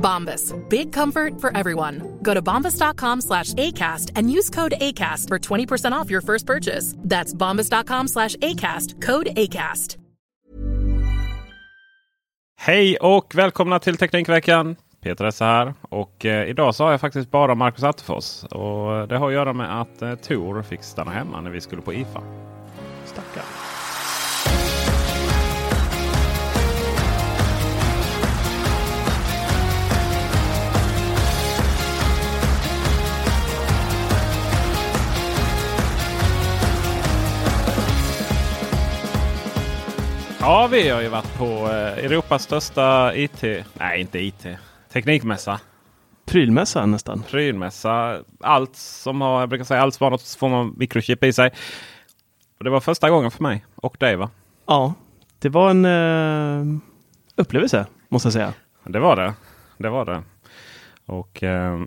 Bombas. Big comfort for everyone. Go to bombas.com slash ACAST and use code ACAST for 20% off your first purchase. That's bombas.com slash ACAST. Code ACAST. Hej och välkomna till Teknikveckan. Peter Esse här. Och eh, idag så har jag faktiskt bara Marcus Attefors. Och det har att göra med att eh, Tor fick stanna hemma när vi skulle på IFA. Stackarn. Ja, vi har ju varit på eh, Europas största IT, nej inte IT, teknikmässa. Prylmässa nästan. Prylmässa. Allt som har, jag brukar säga, allt som har något form av mikrochip i sig. Och det var första gången för mig och dig va? Ja, det var en uh, upplevelse måste jag säga. Det var det. Det var det. Och uh,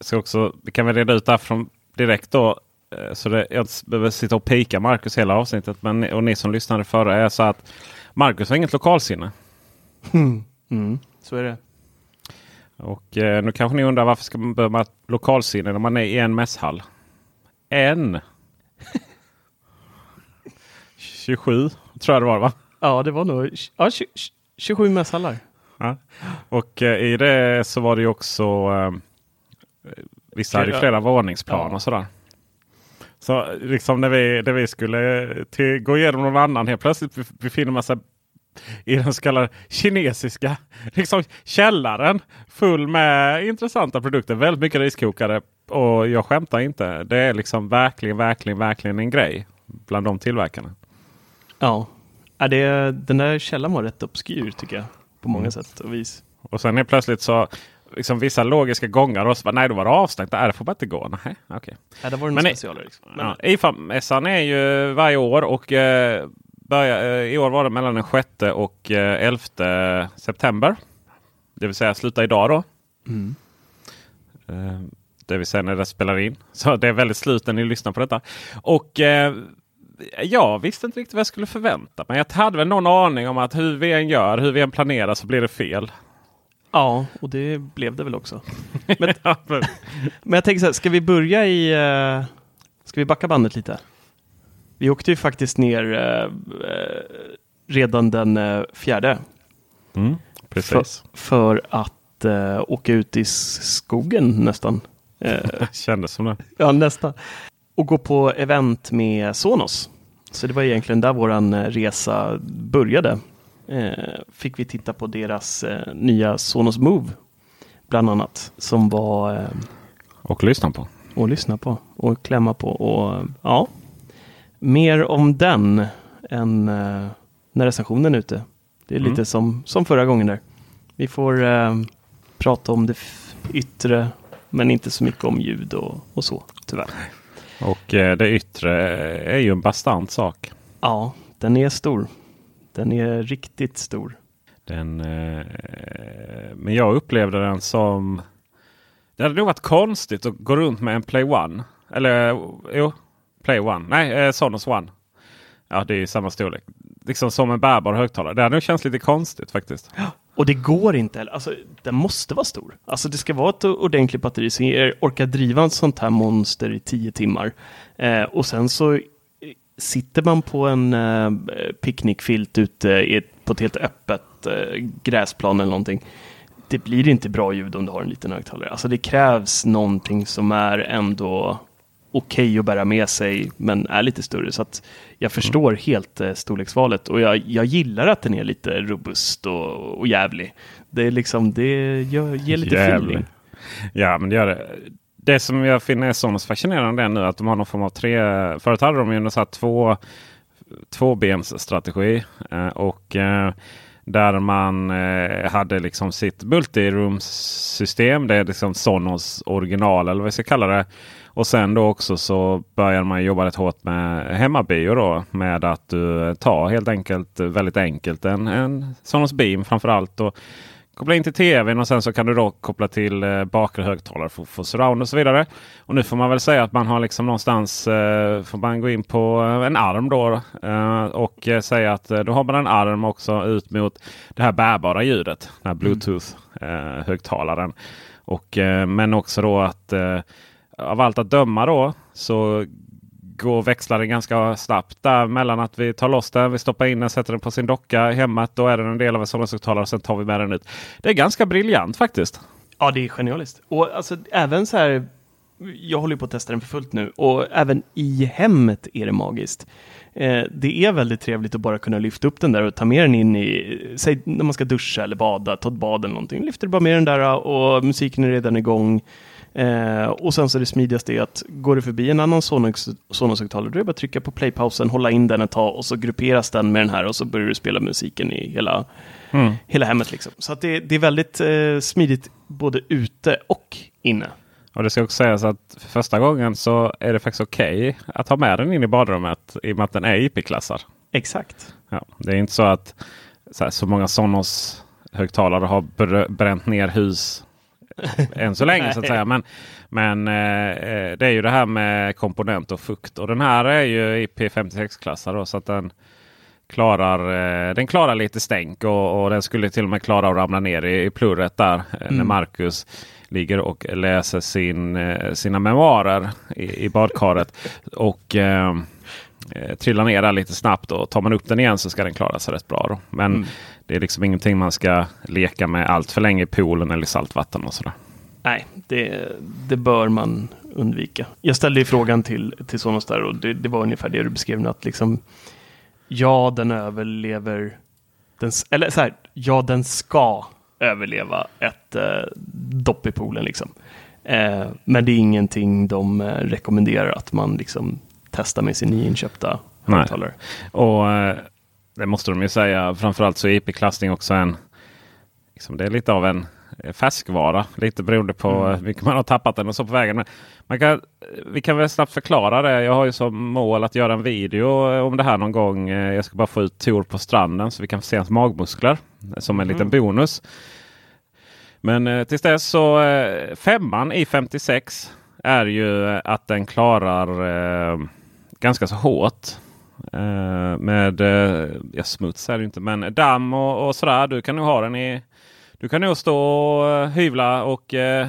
ska också, vi kan väl reda ut där från direkt då. Uh, så det, jag behöver sitta och pika Marcus hela avsnittet. Men, och ni som lyssnade förra är så att Marcus har inget lokalsinne. Mm, så är det. Och eh, nu kanske ni undrar varför ska man behöva lokalsinne när man är i en mässhall? En. 27 tror jag det var va? Ja, det var nog ja, 20, 27 mässhallar. Ja. Och eh, i det så var det ju också eh, Vissa hade ju flera våningsplan Ja. och sådär. Så liksom när vi, när vi skulle till, gå igenom någon annan helt plötsligt bef- befinner man sig i den så kallade kinesiska liksom källaren full med intressanta produkter. Väldigt mycket riskokare. Och jag skämtar inte. Det är liksom verkligen, verkligen, verkligen en grej bland de tillverkarna. Ja, ja det, den där källan var rätt obskyr tycker jag. På många sätt och vis. Och sen helt plötsligt så liksom vissa logiska gångar och så bara, nej då var det avstängt. Det får bara inte gå. Nej, okej. Ja, det var en Men- specialare. Liksom. Men, Ja, IFA-mässan är ju varje år och eh, börjar, eh, i år var det mellan den 6 och eh, 11 september. Det vill säga sluta idag då. Mm. Eh, det vill säga när det spelar in. Så det är väldigt slut när ni lyssnar på detta. Och eh, jag visste inte riktigt vad jag skulle förvänta mig. Jag hade väl någon aning om att hur vi än gör, hur vi än planerar så blir det fel. Ja, och det blev det väl också. Men, men- jag tänker så här, ska vi börja i... eh, ska vi backa bandet lite? Vi åkte ju faktiskt ner eh, eh, redan den uh, fjärde. mm, precis. för att eh, åka ut i skogen nästan. Kändes som det. ja, nästan. Och gå på event med Sonos. Så det var egentligen där våran resa började. Eh, fick vi titta på deras eh, nya Sonos Move, bland annat, som var eh, Och lyssna på. att lyssna på och klämma på. Och ja, mer om den än när recensionen är ute. Det är Mm. lite som, som förra gången där. Vi får eh, prata om det yttre, men inte så mycket om ljud och, och så, tyvärr. Och eh, det yttre är ju en bastant sak. Ja, den är stor. Den är riktigt stor. Den, eh, men jag upplevde den som... Det hade nog varit konstigt att gå runt med en Play One. Eller jo, Play One. Nej, eh, Sonos One. Ja, det är ju samma storlek. liksom som en bärbar högtalare. Det hade nog känts lite konstigt faktiskt. Och det går inte heller. Alltså, den måste vara stor. Alltså det ska vara ett ordentligt batteri som orkar driva en sånt här monster i tio timmar. Eh, och sen så eh, sitter man på en eh, picknickfilt ute på ett helt öppet eh, gräsplan eller någonting. Det blir inte bra ljud om du har en liten högtalare. Alltså det krävs någonting som är ändå okej att bära med sig, men är lite större. Så att jag förstår helt eh, storleksvalet och jag, jag gillar att den är lite robust och, och jävlig. Det är liksom, det gör, ger lite Jävlig. feeling. Ja, men det gör det. Det som jag finner är så fascinerande är nu att de har någon form av tre... Förut hade de ju en så två, tvåbensstrategi. Eh, och eh, där man eh, hade liksom sitt multirumssystem. Det är liksom Sonos original eller vad vi ska kalla det. Och sen då också så börjar man jobba rätt hårt med hemmabio då. Med att du tar helt enkelt väldigt enkelt en, en Sonos Beam framförallt. Och koppla in till tvn och sen så kan du då koppla till eh, bakre högtalare för, för surround och så vidare. Och nu får man väl säga att man har liksom någonstans eh, får man gå in på eh, en arm då eh, och eh, säga att eh, då har man en arm också ut mot det här bärbara ljudet. Den här bluetooth eh, högtalaren. Och, men också då att av allt att döma då så går växlar den ganska snabbt där mellan att vi tar loss den, vi stoppar in den, sätter den på sin docka hemma. Då är den en del av en Sonos-högtalare och sen tar vi med den ut. Det är ganska briljant faktiskt. Ja, det är genialiskt. Och alltså även så här, jag håller ju på att testa den för fullt nu och även i hemmet är det magiskt. Eh, det är väldigt trevligt att bara kunna lyfta upp den där och ta med den in i, säg när man ska duscha eller bada, ta ett bad eller någonting. Lyfter bara med den där och musiken är redan igång. Eh, och sen så är det smidigaste är att går du förbi en annan Sonos- Sonos-högtalare, då är det bara att trycka på playpausen, hålla in den ett tag och så grupperas den med den här och så börjar du spela musiken i hela, hela hemmet. Liksom. Så att det, det är väldigt eh, smidigt både ute och inne. Och det ska också sägas att för första gången så är det faktiskt okej att ha med den in i badrummet i och med att den är IP-klassad. Exakt. Ja, det är inte så att så, här, så många Sonos högtalare har br- bränt ner hus än så länge. så att säga. Men, men eh, eh, det är ju det här med komponent och fukt. Och den här är ju IP56-klassad. Så att den klarar, eh, den klarar lite stänk. Och, och den skulle till och med klara att ramla ner i, i plurret där. eh, När Marcus ligger och läser sin, eh, sina memoarer i, i badkaret. Och eh, eh, trillar ner där lite snabbt och tar man upp den igen så ska den klara sig rätt bra. Då. Men det är liksom ingenting man ska leka med allt för länge i poolen eller i saltvatten och sådär. Nej, det, det bör man undvika. Jag ställde ju frågan till, till Sonos där och det, det var ungefär det du beskrev att liksom ja, den överlever, den, eller så här, ja, den ska överleva ett eh, dopp i poolen liksom. Eh, men det är ingenting de eh, rekommenderar att man liksom testar med sin nyinköpta högtalare. Och eh, det måste de ju säga. Framförallt så är IP-klassning också en liksom, det är lite av en färskvara. Lite beroende på Mm. hur mycket man har tappat den och så på vägen. Men man kan, vi kan väl snabbt förklara det. Jag har ju som mål att göra en video eh, om det här någon gång. Eh, Jag ska bara få ut Tor på stranden så vi kan se hans magmuskler. eh, Som en liten bonus. Men eh, tills dess så eh, femman i 56 är ju eh, att den klarar eh, ganska så hårt. Eh, med eh, ja, smuts är det ju inte men damm och, och sådär. Du kan nog ha den i du kan nog stå och eh, hyvla och eh,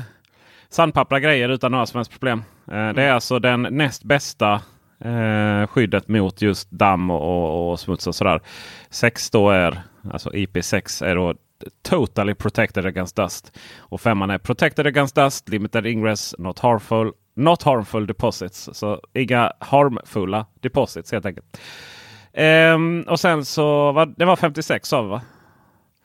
sandpappra grejer utan några som helst problem. Eh, Det är alltså den näst bästa eh, skyddet mot just damm och, och, och smuts och sådär. 6 då är, alltså IP6 är då totally protected against dust. Och femman är protected against dust, limited ingress, not harmful, not harmful deposits. Så inga harmfulla deposits helt enkelt. Ehm, och sen så var det var 56 sa vi va?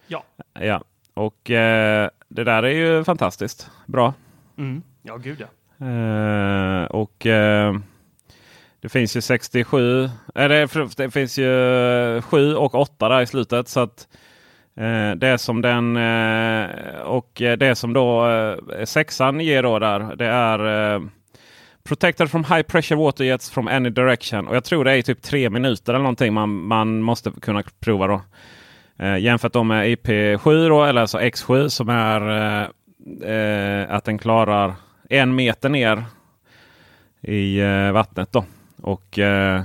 Ja. Ja, och eh, det där är ju fantastiskt bra. Mm. Ja, gud ja. Eh, och eh, det finns ju 67. Eh, det, finns ju 7 och 8 där i slutet. Så att eh, det som den eh, och eh, det som då eh, sexan ger då där. Det är eh, Protected from high pressure water jets from any direction. Och jag tror det är typ tre minuter eller någonting man, man måste kunna prova då. Eh, jämfört då med IP7 då, eller alltså X7 som är eh, eh, att den klarar en meter ner i eh, vattnet. då. Och eh,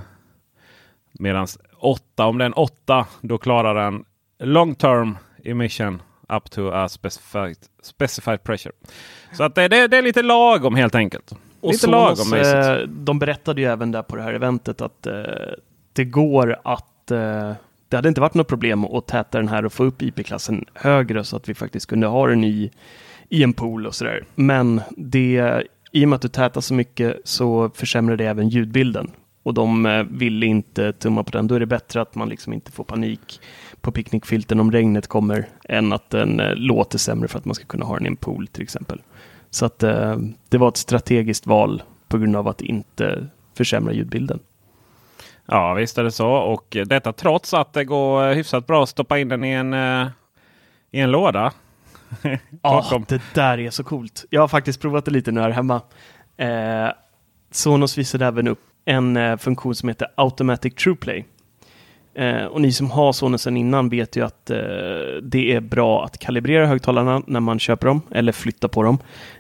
medans 8. Om det är en 8 då klarar den long term emission up to a specified, specified pressure. Så att det, det, det är lite lagom helt enkelt. Och lite Sonos, lagom eh, de berättade ju även där på det här eventet att eh, det går att eh, det hade inte varit något problem att täta den här och få upp IP-klassen högre så att vi faktiskt kunde ha den i, i en pool och sådär. Men det, i och med att du tätar så mycket så försämrar det även ljudbilden. Och de eh, vill ville inte tumma på den. Då är det bättre att man liksom inte får panik på picknickfilten om regnet kommer än att den eh, låter sämre för att man ska kunna ha den i en pool till exempel. Så att eh, det var ett strategiskt val på grund av att inte försämra ljudbilden. Ja visst är det så. Och detta trots att det går hyfsat bra att stoppa in den i en, eh, i en låda. Ja, det där är så coolt. Jag har faktiskt provat det lite nu här hemma. Eh, Sonos visade även upp en eh, funktion som heter Automatic TruePlay. Eh, och ni som har Sonos sedan innan vet ju att eh, det är bra att kalibrera högtalarna när man köper dem eller flytta på dem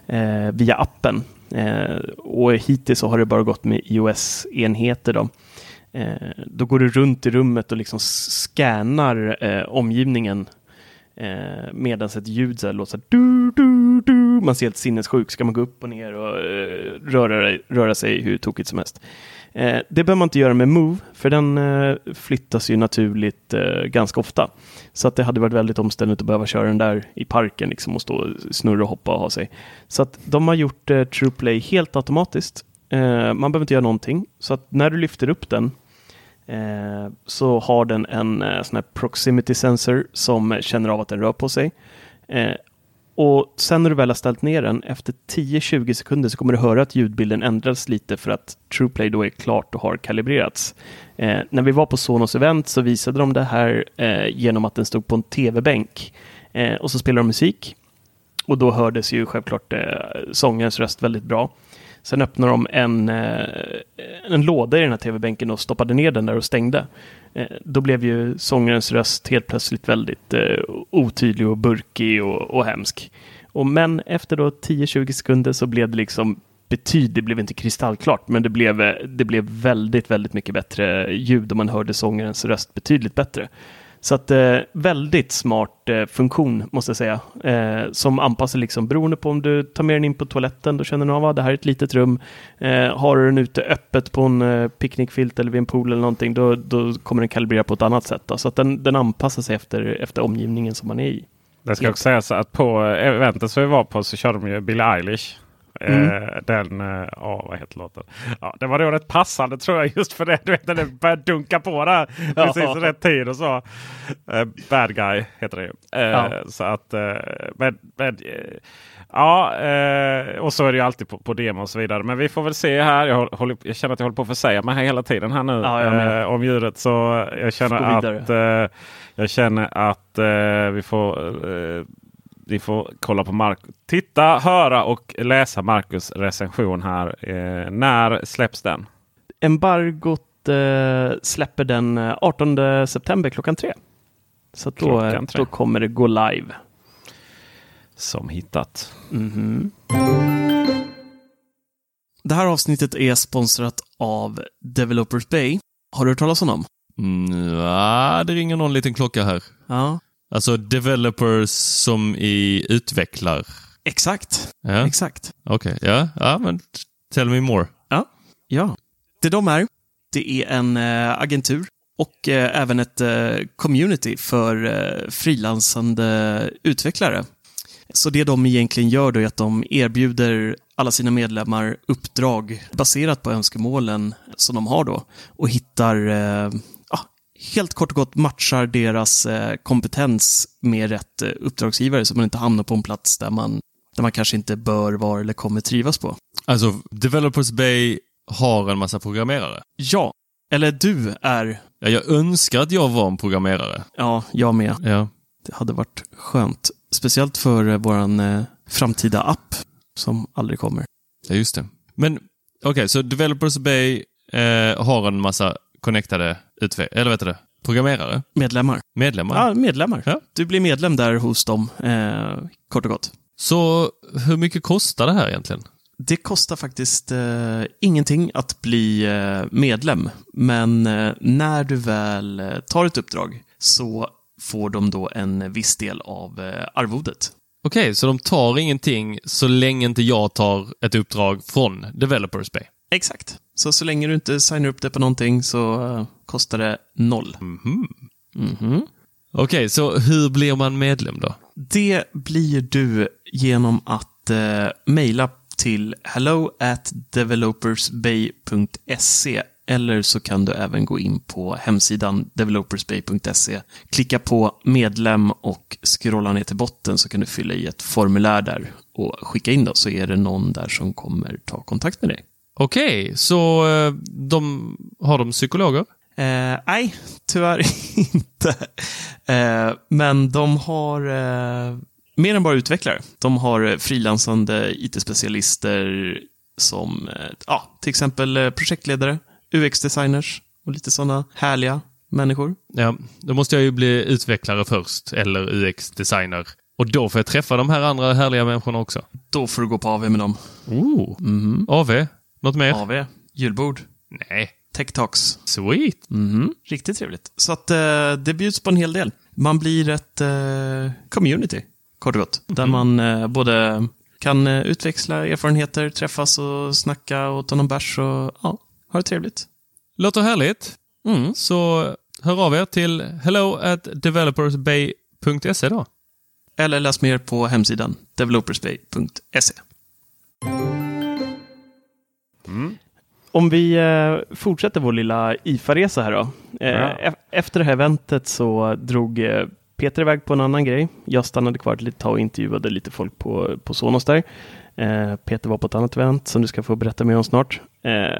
eh, via appen. Eh, och hittills så har det bara gått med iOS-enheter. Då. Eh, då går du runt i rummet och liksom scannar eh, omgivningen eh, medan ett ljud så här låter så här, du, du, du. Man ser helt sinnessjuk. Ska man gå upp och ner och eh, röra, röra sig hur tokigt som helst. Eh, det behöver man inte göra med Move, för den eh, flyttas ju naturligt eh, ganska ofta. Så att det hade varit väldigt omständigt att behöva köra den där i parken liksom, och stå och snurra och hoppa och ha sig. Så att de har gjort eh, TruePlay helt automatiskt. Eh, man behöver inte göra någonting. Så att när du lyfter upp den eh, så har den en eh, sån här proximity sensor som känner av att den rör på sig. Eh, och sen när du väl har ställt ner den, efter 10-20 sekunder så kommer du höra att ljudbilden ändras lite för att TruePlay då är klart och har kalibrerats. Eh, när vi var på Sonos event så visade de det här eh, genom att den stod på en tv-bänk. Eh, och så spelade de musik. Och då hördes ju självklart eh, sångens röst väldigt bra. Sen öppnade de en, eh, en låda i den här tv-bänken och stoppade ner den där och stängde. Eh, Då blev ju sångarens röst helt plötsligt väldigt eh, otydlig och burkig och, och hemsk. Och men efter då 10-20 sekunder så blev det liksom betydligt, det blev inte kristallklart, men det blev, eh, det blev väldigt, väldigt mycket bättre ljud och man hörde sångarens röst betydligt bättre. Så att eh, väldigt smart eh, funktion måste jag säga. Eh, som anpassar liksom beroende på om du tar med den in på toaletten, då känner den av att det här är ett litet rum. Eh, har du den ute öppet på en eh, picknickfilt eller vid en pool eller någonting, då, då kommer den kalibrera på ett annat sätt. Då. Så att den, den anpassar sig efter, efter omgivningen som man är i. Det ska också sägas att på eh, eventet som vi var på så körde de ju Billie Eilish. Mm. Eh, den, eh, ja vad heter låten? Ja, det var då rätt passande tror jag just för det. Du vet när det började dunka på där precis i rätt tid och så. Eh, Bad Guy heter det ju. Eh, Ja. Så att, men, men, ja, och så är det ju alltid på, på demo och så vidare. Men vi får väl se här. Jag, håller, jag känner att jag håller på att försäga mig här hela tiden här nu Ja, om djuret. Så jag känner att, jag känner att vi får eh, vi får kolla på Mark Titta, höra och läsa Marcus recension här. Eh, när släpps den? Embargot eh, släpper den eh, 18 september klockan tre. Så att då, Klockan eh, tre. då kommer det gå live. Som hittat. Mhm. Det här avsnittet är sponsrat av Developers Bay. Har du hört talas om dem? Mm, ja, det ringer någon liten klocka här. Ja, Alltså developers som i utvecklar. exakt. Ja, Exakt. okej. Ja, ja, men tell me more. Ja. Det de är, det är en eh, agentur och eh, även ett eh, community för frilansande utvecklare. Så det de egentligen gör då är att de erbjuder alla sina medlemmar uppdrag baserat på önskemålen som de har då och hittar, ja, helt kort och gott matchar deras eh, kompetens med rätt eh, uppdragsgivare så man inte hamnar på en plats där man, där man kanske inte bör vara eller kommer trivas på. Alltså, Developers Bay har en massa programmerare. Ja, eller du är, Ja, jag önskar att jag var en programmerare. ja, jag med. Ja. Det hade varit skönt. Speciellt för eh, våran eh, framtida app som aldrig kommer. Ja, just det. Men okej, så Developers Bay eh, har en massa connectade utve- eller vet du programmerare, Medlemmar. medlemmar. Ja, medlemmar. Ja. Du blir medlem där hos dem, eh, kort och gott. Så hur mycket kostar det här egentligen? Det kostar faktiskt eh, ingenting att bli eh, medlem, men eh, när du väl eh, tar ett uppdrag så får de då en viss del av eh, arvodet. Okej, så de tar ingenting så länge inte jag tar ett uppdrag från Developers Bay? Exakt. Så så länge du inte signar upp det på någonting så eh, kostar det noll. Mhm. Mhm. Okej, så hur blir man medlem då? Det blir du genom att eh, mejla till hello at developersbay.se eller så kan du även gå in på hemsidan developersbay.se, klicka på medlem och scrolla ner till botten så kan du fylla i ett formulär där och skicka in då så är det någon där som kommer ta kontakt med dig. Okej, så eh, de, har de psykologer? Eh, nej, tyvärr inte. Eh, men de har eh, mer än bara utvecklare. De har eh, frilansande IT-specialister som eh, ja, till exempel projektledare, UX-designers och lite sådana härliga människor. Ja, då måste jag ju bli utvecklare först, eller UX-designer. Och då får jag träffa de här andra härliga människorna också. Då får du gå på AV med dem. Oh. Mhm. AV? Något mer? AV, julbord, Nej. Tech Talks. Sweet. Mhm. Riktigt trevligt. Så att eh, det bjuds på en hel del. Man blir ett eh, community, kort och gott. Där man eh, både kan eh, utväxla erfarenheter, träffas och snacka och ta någon bärs och ja, ha det trevligt. Låter härligt. Mm. Så hör av er till hello at developersbay.se då. Eller läs mer på hemsidan developersbay.se. Om vi eh, fortsätter vår lilla IFA-resa här då. Eh, Ja. Efter det här eventet så drog eh, Peter iväg på en annan grej. Jag stannade kvar ett litet tag och intervjuade lite folk på, på Sonos där. Eh, Peter var på ett annat event som du ska få berätta mer om snart. Eh,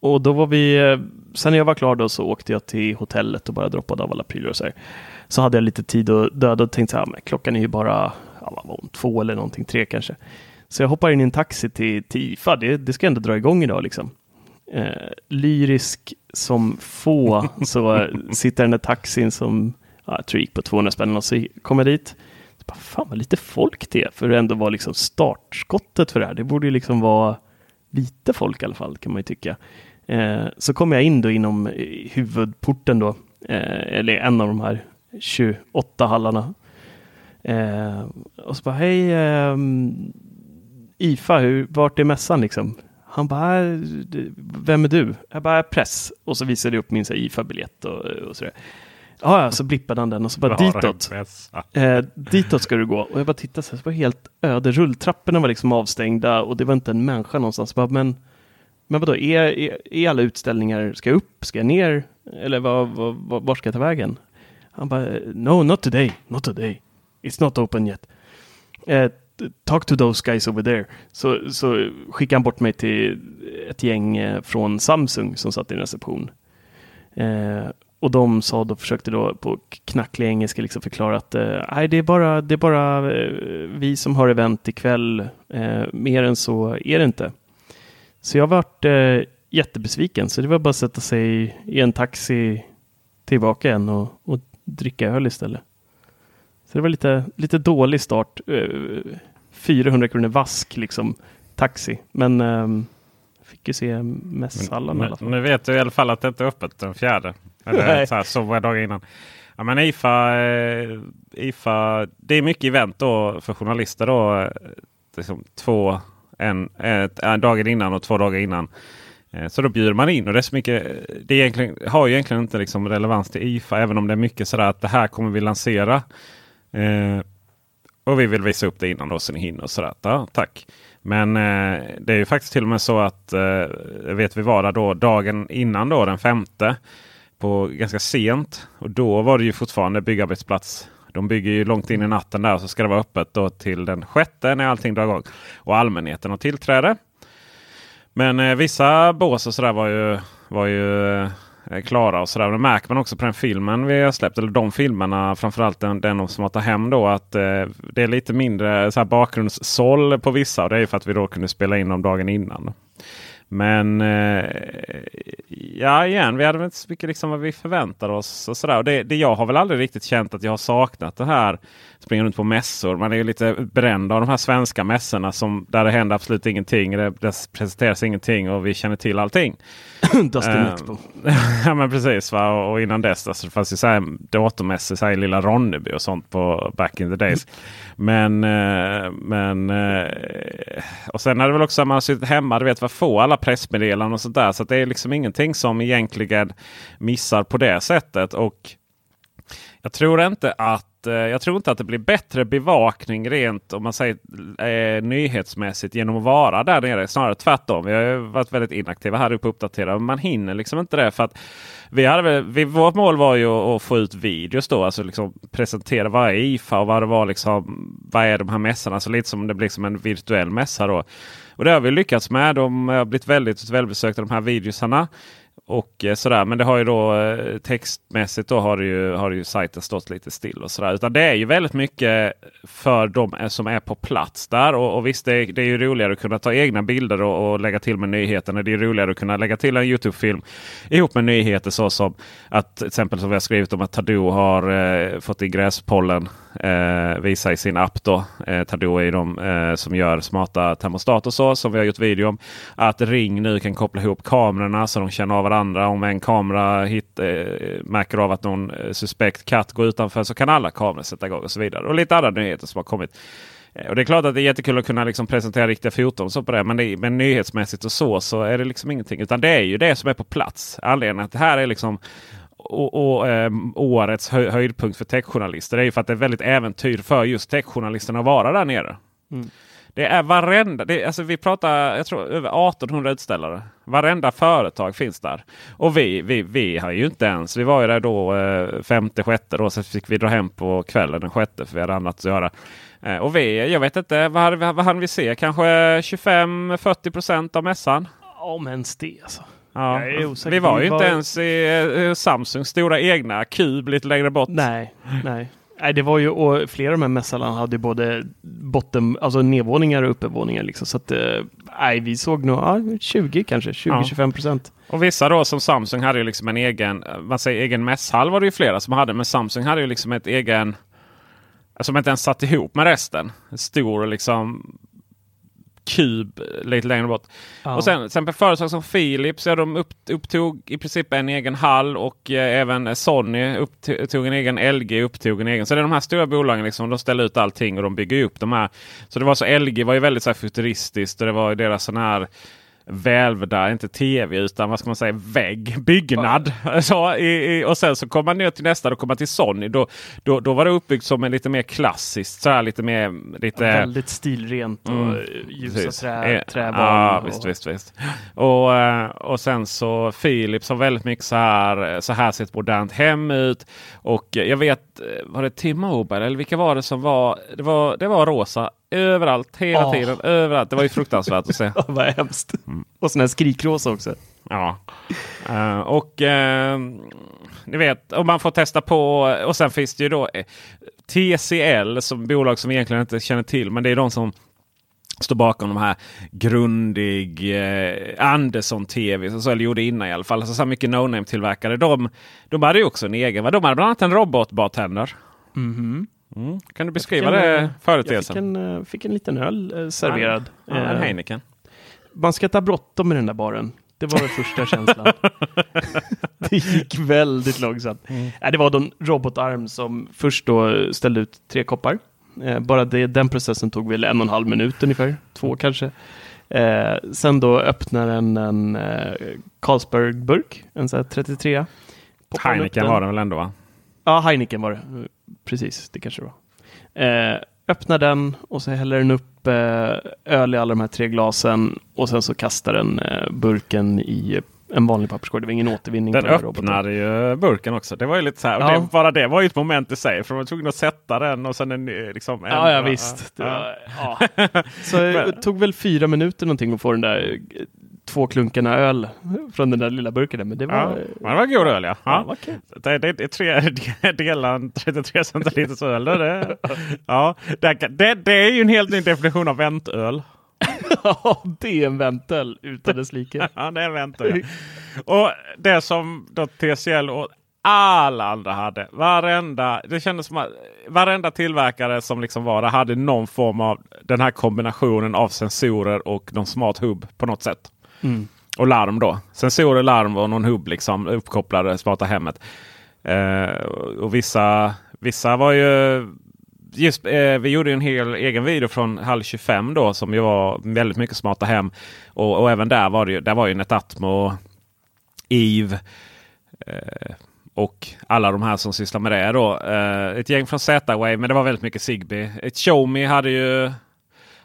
och då var vi, eh, sen när jag var klar då så åkte jag till hotellet och bara droppade av alla prylar och så här. Så hade jag lite tid att döda och tänkte så här, men klockan är ju bara ja, två eller någonting, tre kanske. Så jag hoppar in i en taxi till, till IFA, det, det ska ändå dra igång idag liksom. Eh, lyrisk som få så sitter den där taxin som ja, jag tror gick på 200 spänn och så kom jag dit. Så bara, fan vad lite folk det är för att ändå vara liksom startskottet för det här. Det borde ju liksom vara lite folk i alla fall kan man ju tycka. Eh, så kom jag in då inom eh, huvudporten då, eh, eller en av de här 28 hallarna. Eh, och så bara, hej ehm, IFA, hur, vart är mässan liksom? Han bara, "Äh, vem är du? Jag bara, press. Och så visade jag upp min IFA-biljett och, och sådär. Ja, ja, så blippade han den och så bara ditåt. Eh, ditåt ska du gå. Och jag bara tittade så här, så var helt öde. Rulltrapporna var liksom avstängda och det var inte en människa någonstans. Bara, men, men vadå, är, är, är alla utställningar, ska jag upp, ska jag ner? Eller vad, vad, vad, var ska jag ta vägen? Han bara, no, not today, not today. It's not open yet. Eh, talk to those guys over there. Så, så skickade han bort mig till ett gäng eh, från Samsung som satt i en reception. Eh, och de sa då, försökte då på knacklig engelska liksom förklara att eh, nej, det är bara, det är bara eh, vi som har event ikväll. Eh, mer än så är det inte. Så jag vart eh, jättebesviken, så det var bara att sätta sig i en taxi tillbaka igen och, och dricka öl istället. Så det var lite, lite dålig start. Eh, 400 kronor vask liksom, taxi. Men ehm, fick ju se mässhallen i alla fall. nu vet du i alla fall att det inte är öppet den fjärde. Eller så här, så var det dagar innan. Ja, men IFA, eh, IFA, det är mycket event då för journalister. Då, eh, liksom två, en, ett, en dagen innan och två dagar innan. Eh, Så då bjuder man in och det är så mycket. Det är egentligen, har ju egentligen inte liksom relevans till IFA. Även om det är mycket sådär att det här kommer vi lansera. Eh, och vi vill visa upp det innan då så ni hinner. Sådär. Ja, tack. Men eh, det är ju faktiskt till och med så att eh, vet vi var då dagen innan då den femte. På ganska sent. Och då var det ju fortfarande byggarbetsplats. De bygger ju långt in i natten där så ska det vara öppet då till den sjätte när allting drar igång. Och allmänheten har tillträde. Men eh, vissa bås och sådär var ju, var ju eh, Eh, klara och sådär. Det märker man också på den filmen vi har släppt. Eller de filmerna, framförallt den, den som har tagit hem då. Att eh, det är lite mindre så här bakgrundssåll på vissa. Och det är ju för att vi då kunde spela in dem dagen innan. Men eh, ja, igen, vi hade väl inte så mycket liksom vad vi förväntar oss. Och sådär. Och det, det, jag har väl aldrig riktigt känt att jag har saknat det här. Springa runt på mässor. Man är ju lite bränd av de här svenska mässorna som, där det händer absolut ingenting. Det, det presenteras ingenting och vi känner till allting. Dustin uh, Expo. ja men precis. Va? Och, och innan dess alltså, det fanns ju så här datormässor i lilla Ronneby och sånt på back in the days. men, eh, men eh, och sen är det väl också att man har suttit hemma. Du vet vad få alla pressmeddelanden och sånt där. Så det är liksom ingenting som egentligen missar på det sättet. Och jag tror inte att Eh, jag tror inte att det blir bättre bevakning rent om man säger eh, nyhetsmässigt genom att vara där nere. Snarare tvärtom. Vi har varit väldigt inaktiva här uppe och uppdaterade. Man hinner liksom inte det. för att vi hade vi, Vårt mål var ju att, få ut videos då. Alltså liksom presentera vad är IFA och vad det var liksom. Vad är de här mässorna? Så lite som det blir som en virtuell mässa då. Och det har vi lyckats med. De har blivit väldigt välbesökta de här videosarna och eh, sådär. Men det har ju då eh, textmässigt då har, det ju, har det ju sajten stått lite still och sådär. Utan det är ju väldigt mycket för de som är på plats där. Och, och visst, det är, det är ju roligare att kunna ta egna bilder och, och lägga till med nyheterna. Det är roligare att kunna lägga till en Youtube-film ihop med nyheter så som att till exempel som vi har skrivit om att Tadoo har eh, fått i gräspollen eh, visa i sin app. Då. Eh, Tadoo är de eh, som gör smarta termostat och så som vi har gjort video om. Att Ring nu kan koppla ihop kamerorna så de känner av varandra. Om en kamera hit, eh, märker av att någon eh, suspekt katt går utanför så kan alla kameror sätta igång och så vidare. Och lite andra nyheter som har kommit. Eh, och Det är klart att det är jättekul att kunna liksom presentera riktiga foton så på det. Men, det, men nyhetsmässigt och så så är det liksom ingenting. Utan det är ju det som är på plats. Anledningen att det här är liksom och, och eh, årets hö höjdpunkt för techjournalister. Det är ju för att det är väldigt äventyr för just techjournalisterna att vara där nere. Mm. Det är varenda, det alltså vi pratar jag tror, över 1800 utställare. Varenda företag finns där. Och vi, vi, vi har ju inte ens, vi var ju där då eh, femte, sjätte då. Så fick vi dra hem på kvällen den sjätte för vi hade annat att göra. Eh, och vi, jag vet inte, vad hade, vad hade vi se? Kanske 25-40 procent av mässan? Om ens det alltså. Ja. Vi var ju inte ens i uh, Samsungs stora egna kub lite längre bort. Nej, nej. Nej, det var ju och flera av de här mässalna hade både botten, alltså nedvåningar och uppevåningar. Liksom, så att, eh, nej, vi såg nog ja, 20 kanske, 20-25 procent. Och vissa då som Samsung hade ju liksom en egen, man säger egen mässhall var det ju flera som hade. Men Samsung hade ju liksom ett egen, som inte ens satt ihop med resten. En stor liksom kub lite längre bort. Ja. Och sen exempel företag som Philips, ja, de upp, upptog i princip en egen hall och eh, även Sony upptog en egen, LG upptog en egen. Så det är de här stora bolagen liksom, de ställer ut allting och de bygger upp de här. Så det var så LG var ju väldigt så här futuristiskt och det var deras sån här välvda, inte tv utan vad ska man säga, vägg, byggnad. Ja. Så, i, i, och sen så kom man ner till nästa, då kom man till Sony. Då, då, då var det uppbyggt som en lite mer klassiskt, så här, lite mer... Lite, ja, väldigt stilrent och mm, ljusa trä, eh, träbarn. Ja, och... visst, visst, visst. Och, eh, och sen så Philips har väldigt mycket så här, så här ser ett modernt hem ut. Och jag vet, eh, var det T-Mobile eller vilka var det som var? Det var, det var rosa Överallt, hela oh. tiden. Överallt. Det var ju fruktansvärt att se. Vad hemskt. Mm. Och sån här skrikrosa också. Ja. Uh, och uh, ni vet, och man får testa på. Och sen finns det ju då eh, TCL som bolag som egentligen inte känner till. Men det är de som står bakom de här grundig eh, Andersson TV. Så, eller gjorde innan i alla fall. Alltså, så mycket no-name tillverkare. De, de hade ju också en egen. De hade bland annat en robotbartender. Mm -hmm. Mm. Kan du beskriva det företeelsen? Jag fick en, eh, fick en liten öl eh, serverad. Ja, en eh, Heineken. Man ska ta bråttom med den där baren. Det var den första känslan. det gick väldigt långsamt. Mm. Det var en robotarm som först då ställde ut tre koppar. Eh, bara det, den processen tog väl en och en halv minut ungefär, två mm. kanske. Eh, sen då öppnar den en eh, Carlsberg-burk, en sån här 33. Heineken var den väl ändå va? Ja, Heineken var det. Precis, det kanske det var. Eh, öppnar den och så häller den upp eh, öl i alla de här tre glasen och sen så kastar den eh, burken i en vanlig papperskorg. Det var ingen återvinning. Den öppnade ju burken också. Det var ju lite så här. Ja. Det, bara det var ju ett moment i sig. För man var tvungen att sätta den och sen en, liksom. En, ja, ja, visst. Ja. ja. Så det tog väl fyra minuter någonting att få den där två klunkarna öl från den där lilla burken. Men det var, ja, det var god öl ja. ja. ja det, det, det är tre delar 33 centiliters öl. Det, ja, det, det, det är ju en helt ny definition av väntöl. Ja, det är en väntel utan dess like. Ja, det väntar jag. Och det som då TCL och alla andra hade. Varenda, det kändes som att varenda tillverkare som liksom var där hade någon form av den här kombinationen av sensorer och någon smart hubb på något sätt. Mm. Och larm då. Sensorer, larm och någon hubb liksom uppkopplade smarta hemmet. Eh, och vissa, vissa var ju Just, eh, vi gjorde en hel egen video från Hall 25 då som ju var väldigt mycket smarta hem. Och, och även där var det ju, där var ju Netatmo, Eve eh, och alla de här som sysslar med det. Då. Eh, ett gäng från Z-Wave men det var väldigt mycket Zigbee. Ett Xiaomi hade ju,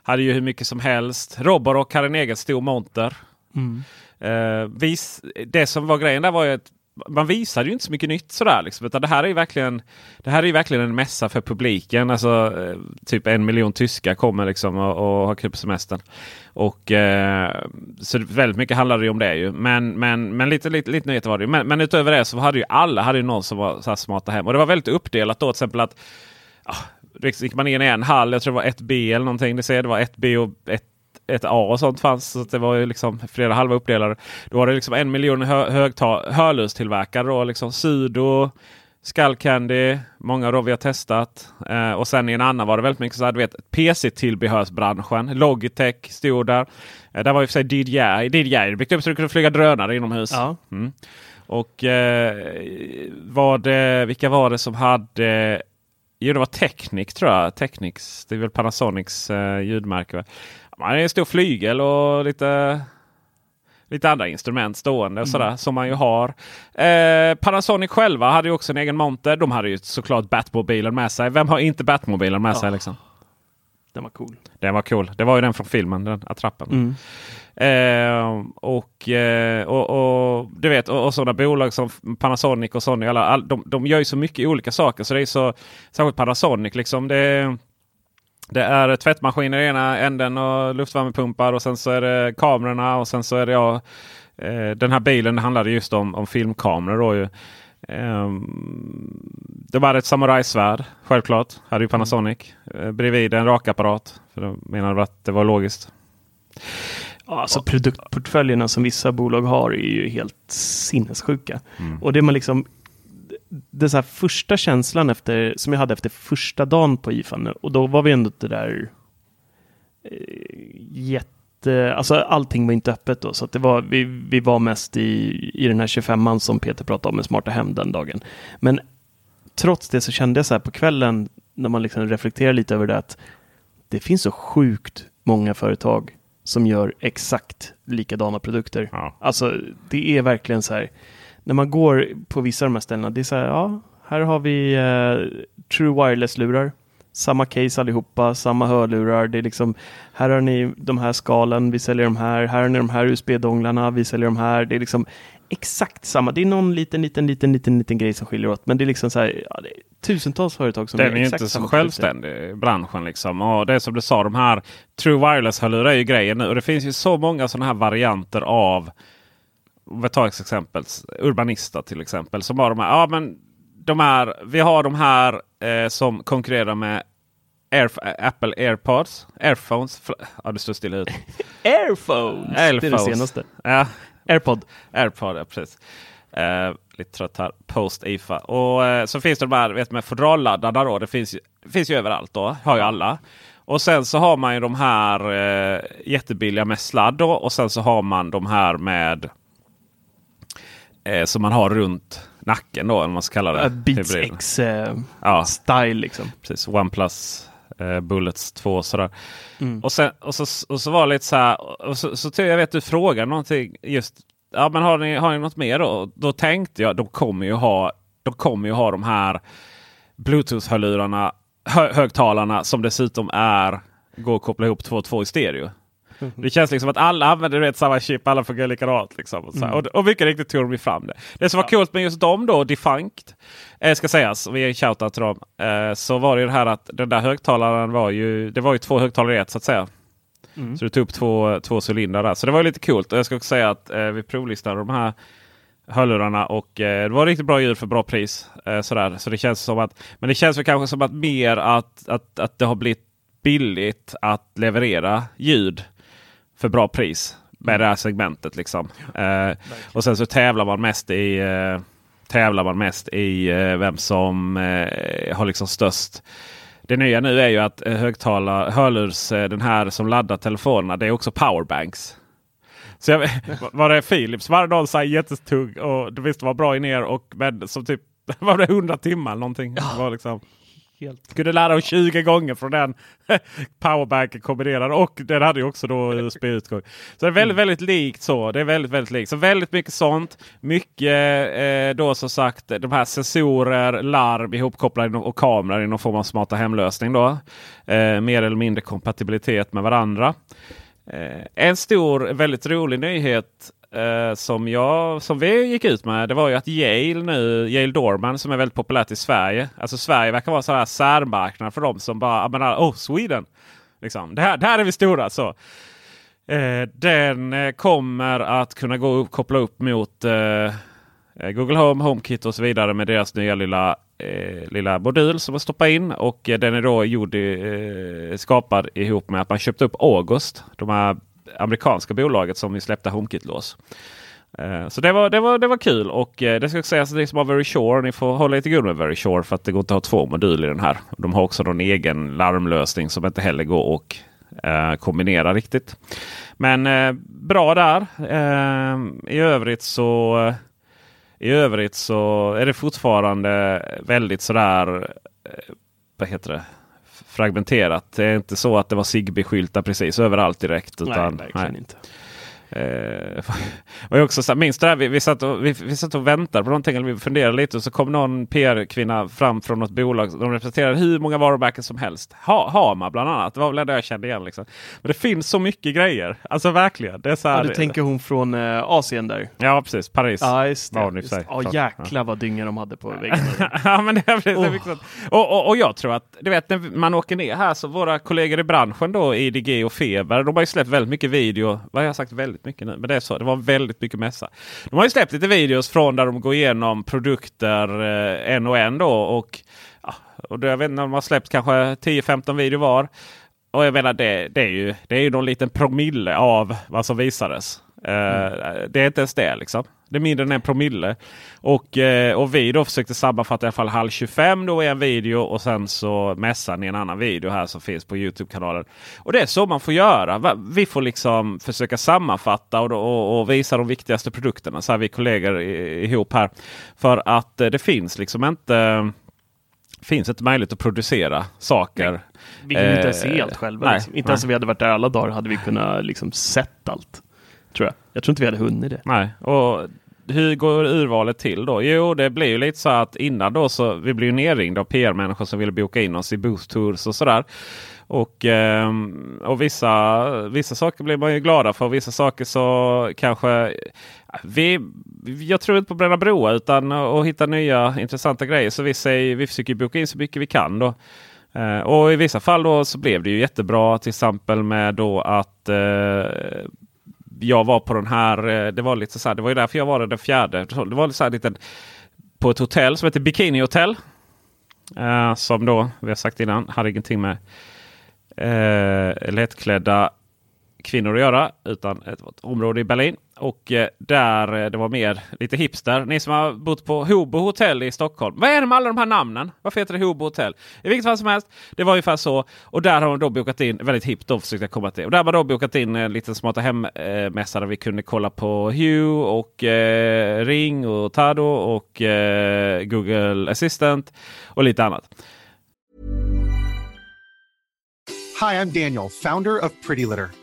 hade ju hur mycket som helst. Roborock hade en egen stor monter. Mm. Uh, vis, det som var grejen där var ju att man visade ju inte så mycket nytt sådär. Liksom, utan det här är ju verkligen, det här är ju verkligen en mässa för publiken. Alltså, eh, typ en miljon tyskar kommer liksom och, och har kul på semestern. Och, eh, så väldigt mycket handlade ju om det ju. Men, men, men lite, lite, lite nyheter var det ju. Men, men utöver det så hade ju alla hade ju någon som var så här smarta hem. Och det var väldigt uppdelat då till exempel att ah, gick man in i en hall, jag tror det var ett B eller någonting. Det, ser, det var ett B och ett ett A och sånt fanns. Så det var ju liksom flera halva uppdelade. Då var det liksom en miljon hö hörlurstillverkare. Då, liksom Sudo, Skullcandy, många då vi har testat. Eh, och sen i en annan var det väldigt mycket så här, du vet, PC-tillbehörsbranschen. Logitech stod där. Eh, där var i och för sig DJI. DJI byggt upp så du kunde flyga drönare inomhus. Ja. Mm. Och eh, var det, vilka var det som hade Jo, det var Technic tror jag. Technics. Det är väl Panasonics eh, ljudmärke. Va? Man en stor flygel och lite, lite andra instrument stående. Och Mm. sådär, som man ju har. Eh, Panasonic själva hade ju också en egen monter. De hade ju såklart Batmobilen med sig. Vem har inte Batmobilen med sig? Liksom? Den var cool. Den var cool. Det var ju den från filmen, den attrappen. Mm. Eh, och, eh, och, och du vet, och, och sådana bolag som Panasonic och Sony. Alla, all, de, de gör ju så mycket olika saker. Så det är så, särskilt Panasonic liksom. Det, det är tvättmaskiner i ena änden och luftvärmepumpar och sen så är det kamerorna och sen så är det ja, eh, den här bilen handlade just om, om filmkameror. Då ju. Ehm, det var ett samurajsvärd självklart. Hade ju Panasonic. Eh, bredvid en rakapparat. För de menade att det var logiskt. Ja, alltså produktportföljerna som vissa bolag har är ju helt sinnessjuka. Och det man liksom det så här första känslan efter, som jag hade efter första dagen på IFAN och då var vi ändå det där eh, jätte, alltså allting var inte öppet då så att det var, vi, vi var mest i, i den här 25an som Peter pratade om med smarta hem den dagen. Men trots det så kände jag så här på kvällen när man liksom reflekterar lite över det att det finns så sjukt många företag som gör exakt likadana produkter. Ja. Alltså det är verkligen så här, när man går på vissa av de här ställena, det är så här, ja, här har vi eh, True Wireless-lurar. Samma case allihopa, samma hörlurar. Det är liksom, här har ni de här skalen, vi säljer de här. Här har ni de här USB-donglarna, vi säljer de här. Det är liksom exakt samma. Det är någon liten, liten, liten, liten, liten grej som skiljer åt. Men det är liksom så här, ja, är tusentals företag som Den är ju exakt inte så självständig branschen. Liksom. Och det är som du sa, de här True Wireless-hörlurar är ju grejen nu. Och det finns ju så många sådana här varianter av om vi tar ett exempel, Urbanista till exempel. Som har de här, ja men de här, vi har de här eh, som konkurrerar med Air, Apple AirPods, Airphones. Ja, det står stilla ut. Airphones! Det är det Airphones. senaste. Ja, Airpod. AirPod, ja precis. Eh, lite trött här. Post IFA. Och eh, så finns det de här vet, med fodralladdarna då. Det finns, finns ju överallt då. Har ju alla. Och sen så har man ju de här eh, jättebilliga med sladd då. Och sen så har man de här med eh, som man har runt nacken då. Eller vad man ska kalla det. Beats Hybriden. X eh, Ja, style liksom. precis. OnePlus eh, Bullets 2 sådär. Mm. Och, sen, och, så, och så var det lite så här. Och så, så jag vet du frågade någonting just. Ja men har ni, har ni något mer då? Då tänkte jag de kommer ju ha, de kommer ju ha de här Bluetooth-hörlurarna, hö, högtalarna som dessutom är går att koppla ihop två och två i stereo. Det känns liksom att alla använder vet, samma chip, alla fungerar likadant. Liksom, och, så här. och, och mycket riktigt tog de fram det. Det som var coolt med just dem då, Defunct, eh, ska sägas, vi ger en shoutout till dem. Eh, så var det ju det här att den där högtalaren var ju, det var ju två högtalare i ett så att säga. Så du tog upp två, två cylindrar där. Så det var lite coolt. Och jag ska också säga att eh, vi provlistade de här hörlurarna och eh, det var riktigt bra ljud för bra pris. Eh, sådär. Så det känns som att, men det känns väl kanske som att mer att, att, att det har blivit billigt att leverera ljud. För bra pris med det här segmentet. Liksom. Eh, och sen så tävlar man mest i eh, tävlar man mest i eh, vem som har liksom störst. Det nya nu är ju att högtalare, hörlurs, den här som laddar telefonerna, det är också powerbanks. Så jag, var det Philips var det någon så här jättetung och det visste var bra in er och men som typ var det 100 timmar någonting. Det var liksom, Helt. kunde ladda dem 20 gånger från den powerbanken kombinerad. Och den hade ju också då USB-utgång. Så det är väldigt, väldigt likt så. Det är väldigt, väldigt likt. Så väldigt mycket sånt. Mycket eh, då som sagt de här sensorer, larm ihopkopplade och kameror i någon form av smarta hemlösning. Då. Eh, mer eller mindre kompatibilitet med varandra. Eh, en stor, väldigt rolig nyhet eh, som, jag, som vi gick ut med. Det var ju att Yale nu, Yale Dorman som är väldigt populärt i Sverige. Alltså Sverige verkar vara en här särmarknad för dem som bara, menar, oh Sweden! Liksom. Det här, där är vi stora. så. Eh, den eh, kommer att kunna gå upp, koppla upp mot eh, eh Google Home, HomeKit och så vidare med deras nya lilla, eh, lilla modul som man stoppar in. Och eh, den är då gjord i, eh, skapad ihop med att man köpte upp August. De här amerikanska bolaget som vi släppte HomeKit-lås. Eh, så det var, det, var, det var kul och eh, det ska sägas att det är som har Very Sure. Ni får hålla lite god med Very Sure för att det går inte att ha två moduler i den här. De har också någon egen larmlösning som inte heller går att eh, kombinera riktigt. Men eh, bra där. Eh, I övrigt så eh, i övrigt så är det fortfarande väldigt sådär vad heter det? Fragmenterat. Det är inte så att det var Zigbee-skyltar precis överallt direkt. Utan, nej, verkligen inte. Eh, och jag också så här, minns det där, vi, vi, satt och, vi, vi satt och väntade på någonting. Eller vi funderade lite och så kom någon PR-kvinna fram från något bolag. De representerade hur många varumärken som helst. Ha, Hama bland annat. Det var väl det jag kände igen. Liksom. Men det finns så mycket grejer. Alltså verkligen. Det är så här, Ja, du tänker hon från eh, Asien där? Ja precis, Paris. Ja, just det. var hon Just sig. Ja, jäklar vad dynga de hade på väggen. ja, men det är, sånt. och, och, och jag tror att du vet, när man åker ner här så våra kollegor i branschen då, IDG och Feber, de har ju släppt väldigt mycket video. Vad har jag sagt väldigt mycket nu? Men det är så. Det var väldigt mycket mässa. De har ju släppt lite videos från där de går igenom produkter eh, en och en då. Och, ja, och då, jag vet inte de har släppt kanske 10-15 video var. Och jag menar det, det är ju det är ju någon liten promille av vad som visades. Eh, det är inte ens det liksom. Det är mindre än en promille. Och, eh, och vi då försökte sammanfatta i alla fall halv 25 då i en video och sen så mässan i en annan video här som finns på Youtube-kanalen. Och det är så man får göra. Vi får liksom försöka sammanfatta och, då, och, och visa de viktigaste produkterna. Så här vi kollegor ihop här. För att eh, det finns liksom inte finns inte möjlighet att producera saker. Vi kan inte Eh, se allt själva. nej, liksom. Inte nej. ens om vi hade varit där alla dagar hade vi kunnat liksom sett allt. Tror jag. Jag tror inte vi hade hunnit det. Nej, och hur går urvalet till då? Jo, det blir ju lite så att innan då så vi blir ju nerringda av PR-människor som ville boka in oss i booth tours och sådär. Och, ehm, och vissa, vissa saker blir man ju glada för. Vissa saker så kanske vi, jag tror inte på bränna broar utan att hitta nya intressanta grejer. Så vi, säger, vi försöker boka in så mycket vi kan. då. Eh, och i vissa fall då så blev det ju jättebra. Till exempel med då att eh, jag var på den här. Eh, det var lite så här, Det var ju därför jag var där den fjärde. Det var så här liten, på ett hotell som heter Bikini Hotel. Eh, som då, vi har sagt innan, hade ingenting med eh, lättklädda kvinnor att göra. Utan ett, ett område i Berlin. Och eh, där eh, det var mer lite hipster. Ni som har bott på Hobo hotell i Stockholm. Vad är det med alla de här namnen? Varför heter det Hobo hotell? I vilket fall som helst. Det var ungefär så. Och där har de då bokat in, väldigt hippt då försökte jag komma till. Och där har man då bokat in eh, en liten smarta hemmässa där vi kunde kolla på Hue och eh, Ring och Tado och eh, Google Assistant och lite annat. Hi, I'm Daniel, founder of Pretty Litter.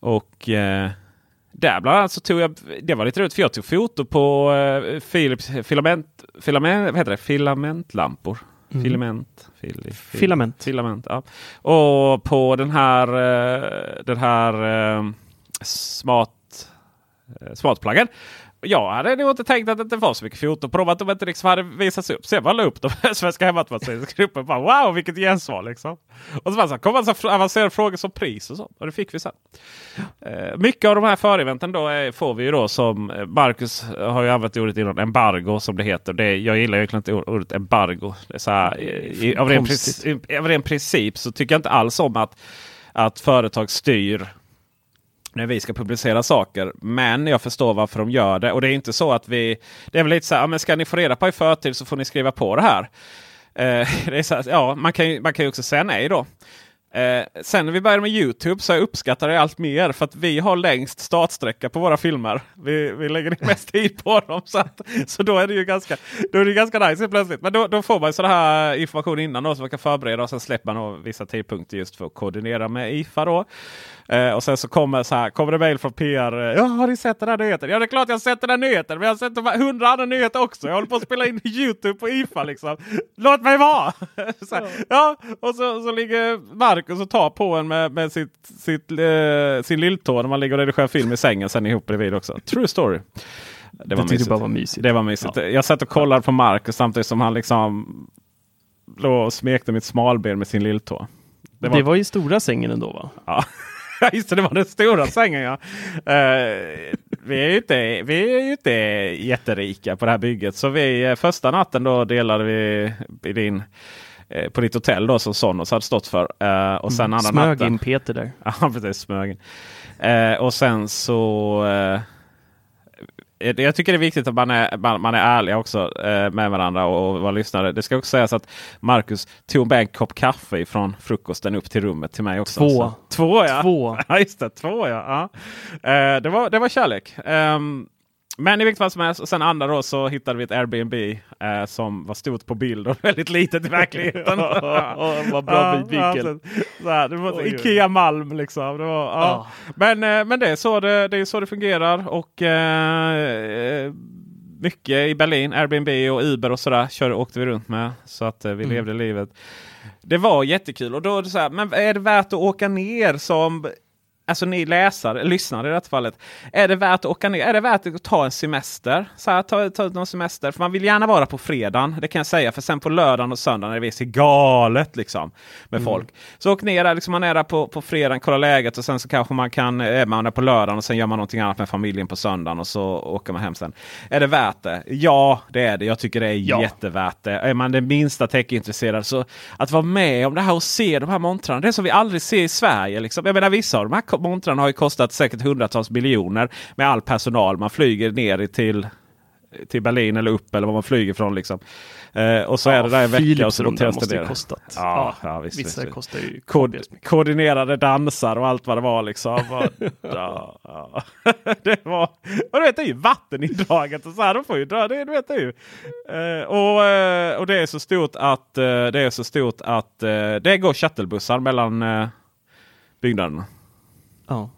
Och eh, där bland annat så tog jag, det var lite roligt för jag tog foto på eh, Philips filament, filament, vad heter det? filamentlampor. Mm. Filament. Fil, fil, Filament. Filament, ja. Och på den här, eh, den här eh, smart, eh, smartpluggen. Jag hade nog inte tänkt att det inte var så mycket foto på dem. Att de inte liksom hade visats upp. Sen bara la upp dem i Svenska Hemmatvårdsgruppen. Wow vilket gensvar liksom. Och så, så här, kom man så avancerade frågor som pris och sånt. Och det fick vi sen. Eh, mycket av de här föreventen då är, får vi ju då som eh, Marcus har ju använt ordet innan. Embargo som det heter. Det, jag gillar ju egentligen inte ordet embargo. Det här, i, i, av, ren princip, av ren princip så tycker jag inte alls om att, att företag styr när vi ska publicera saker. Men jag förstår varför de gör det. Och det är inte så att vi... Det är väl lite så här, ja, men ska ni få reda på i förtid så får ni skriva på det här. Eh, det är så här, ja, man kan, ju, man kan ju också säga nej då. Eh, sen när vi började med Youtube så jag uppskattar det allt mer för att vi har längst startsträcka på våra filmer. Vi, vi lägger ner mest tid på dem. Så, att, så då är det ju ganska, då är det ganska nice plötsligt. Men då, då får man sån här information innan då, så man kan förbereda och sen släpper man vissa tidpunkter just för att koordinera med IFA. Då. Eh, och sen så kommer, så här, kommer det mail från PR. Ja, har ni sett den här nyheten? Ja, det är klart jag har sett den här nyheten. Men jag har sett de hundra andra nyheter också. Jag håller på att spela in Youtube på IFA liksom. Låt mig vara! här, ja, och så, så ligger Marcus och tar på en med, med sitt, sitt, eh, sin lilltå när man ligger och redigerar film i sängen sen ihop bredvid också. True story. Det, var mysigt. bara var mysigt. Det var mysigt. Ja. Jag satt och kollade på Marcus samtidigt som han liksom låg och smekte mitt smalben med sin lilltå. Det var, det var ju stora sängen ändå va? Ja. Just det, det var den stora sängen ja. Uh, vi, är ju inte, vi är ju inte jätterika på det här bygget. Så vi, eh, första natten då delade vi i din, eh, på ditt hotell då som Sonos hade stått för. Uh, och sen mm, andra smög natten. in Peter där. Ja precis, smög in. Uh, och sen så jag tycker det är viktigt att man är, man, man är ärlig också eh, med varandra och vara lyssnare. Det ska också sägas att Marcus tog med en kopp kaffe från frukosten upp till rummet till mig också. Två. Så, två ja. Två. ja, just det. Två ja. ja. Eh, det, var, det var kärlek. Um, men i vilket fall som helst, sen andra då så hittade vi ett Airbnb eh, som var stort på bild och väldigt litet i verkligheten. Vad bra vinkel. Ikea Malm liksom. Det var, ja. Men, eh, men det, är så det, det är så det fungerar. Och eh, mycket i Berlin, Airbnb och Uber och sådär kör, åkte vi runt med. Så att eh, vi mm. levde livet. Det var jättekul och då är det så här, men är det värt att åka ner som alltså ni läsare, lyssnare i det här fallet. Är det värt att åka ner? Är det värt att ta en semester? Så här, ta, ta någon semester. För man vill gärna vara på fredagen. Det kan jag säga. För sen på lördagen och söndagen är det visst galet liksom. Med mm. folk. Så åk ner där. Liksom man är där på, på fredagen, kolla läget och sen så kanske man kan, är man där på lördagen och sen gör man någonting annat med familjen på söndagen och så åker man hem sen. Är det värt det? Ja, det är det. Jag tycker det är ja. jättevärt det. Är man det minsta techintresserad så att vara med om det här och se de här montrarna. Det är som vi aldrig ser i Sverige. Liksom. Jag menar vissa av de här montrarna har ju kostat säkert hundratals miljoner med all personal. Man flyger ner till till Berlin eller upp eller var man flyger ifrån. Liksom. Eh, och så är det där en vecka och så måste det ner. kostat. Ja, ja, visst, vissa visst. kostar ju Kod, koordinerade dansar och allt vad det var. Liksom. Och, ja, ja. det var och du vet, det är ju vattenindraget och så här. De får ju dra det. Du vet, det är ju. Eh, och, eh, och det är så stort att eh, det är så stort att eh, det går shuttlebussar mellan eh, byggnaderna. Ja.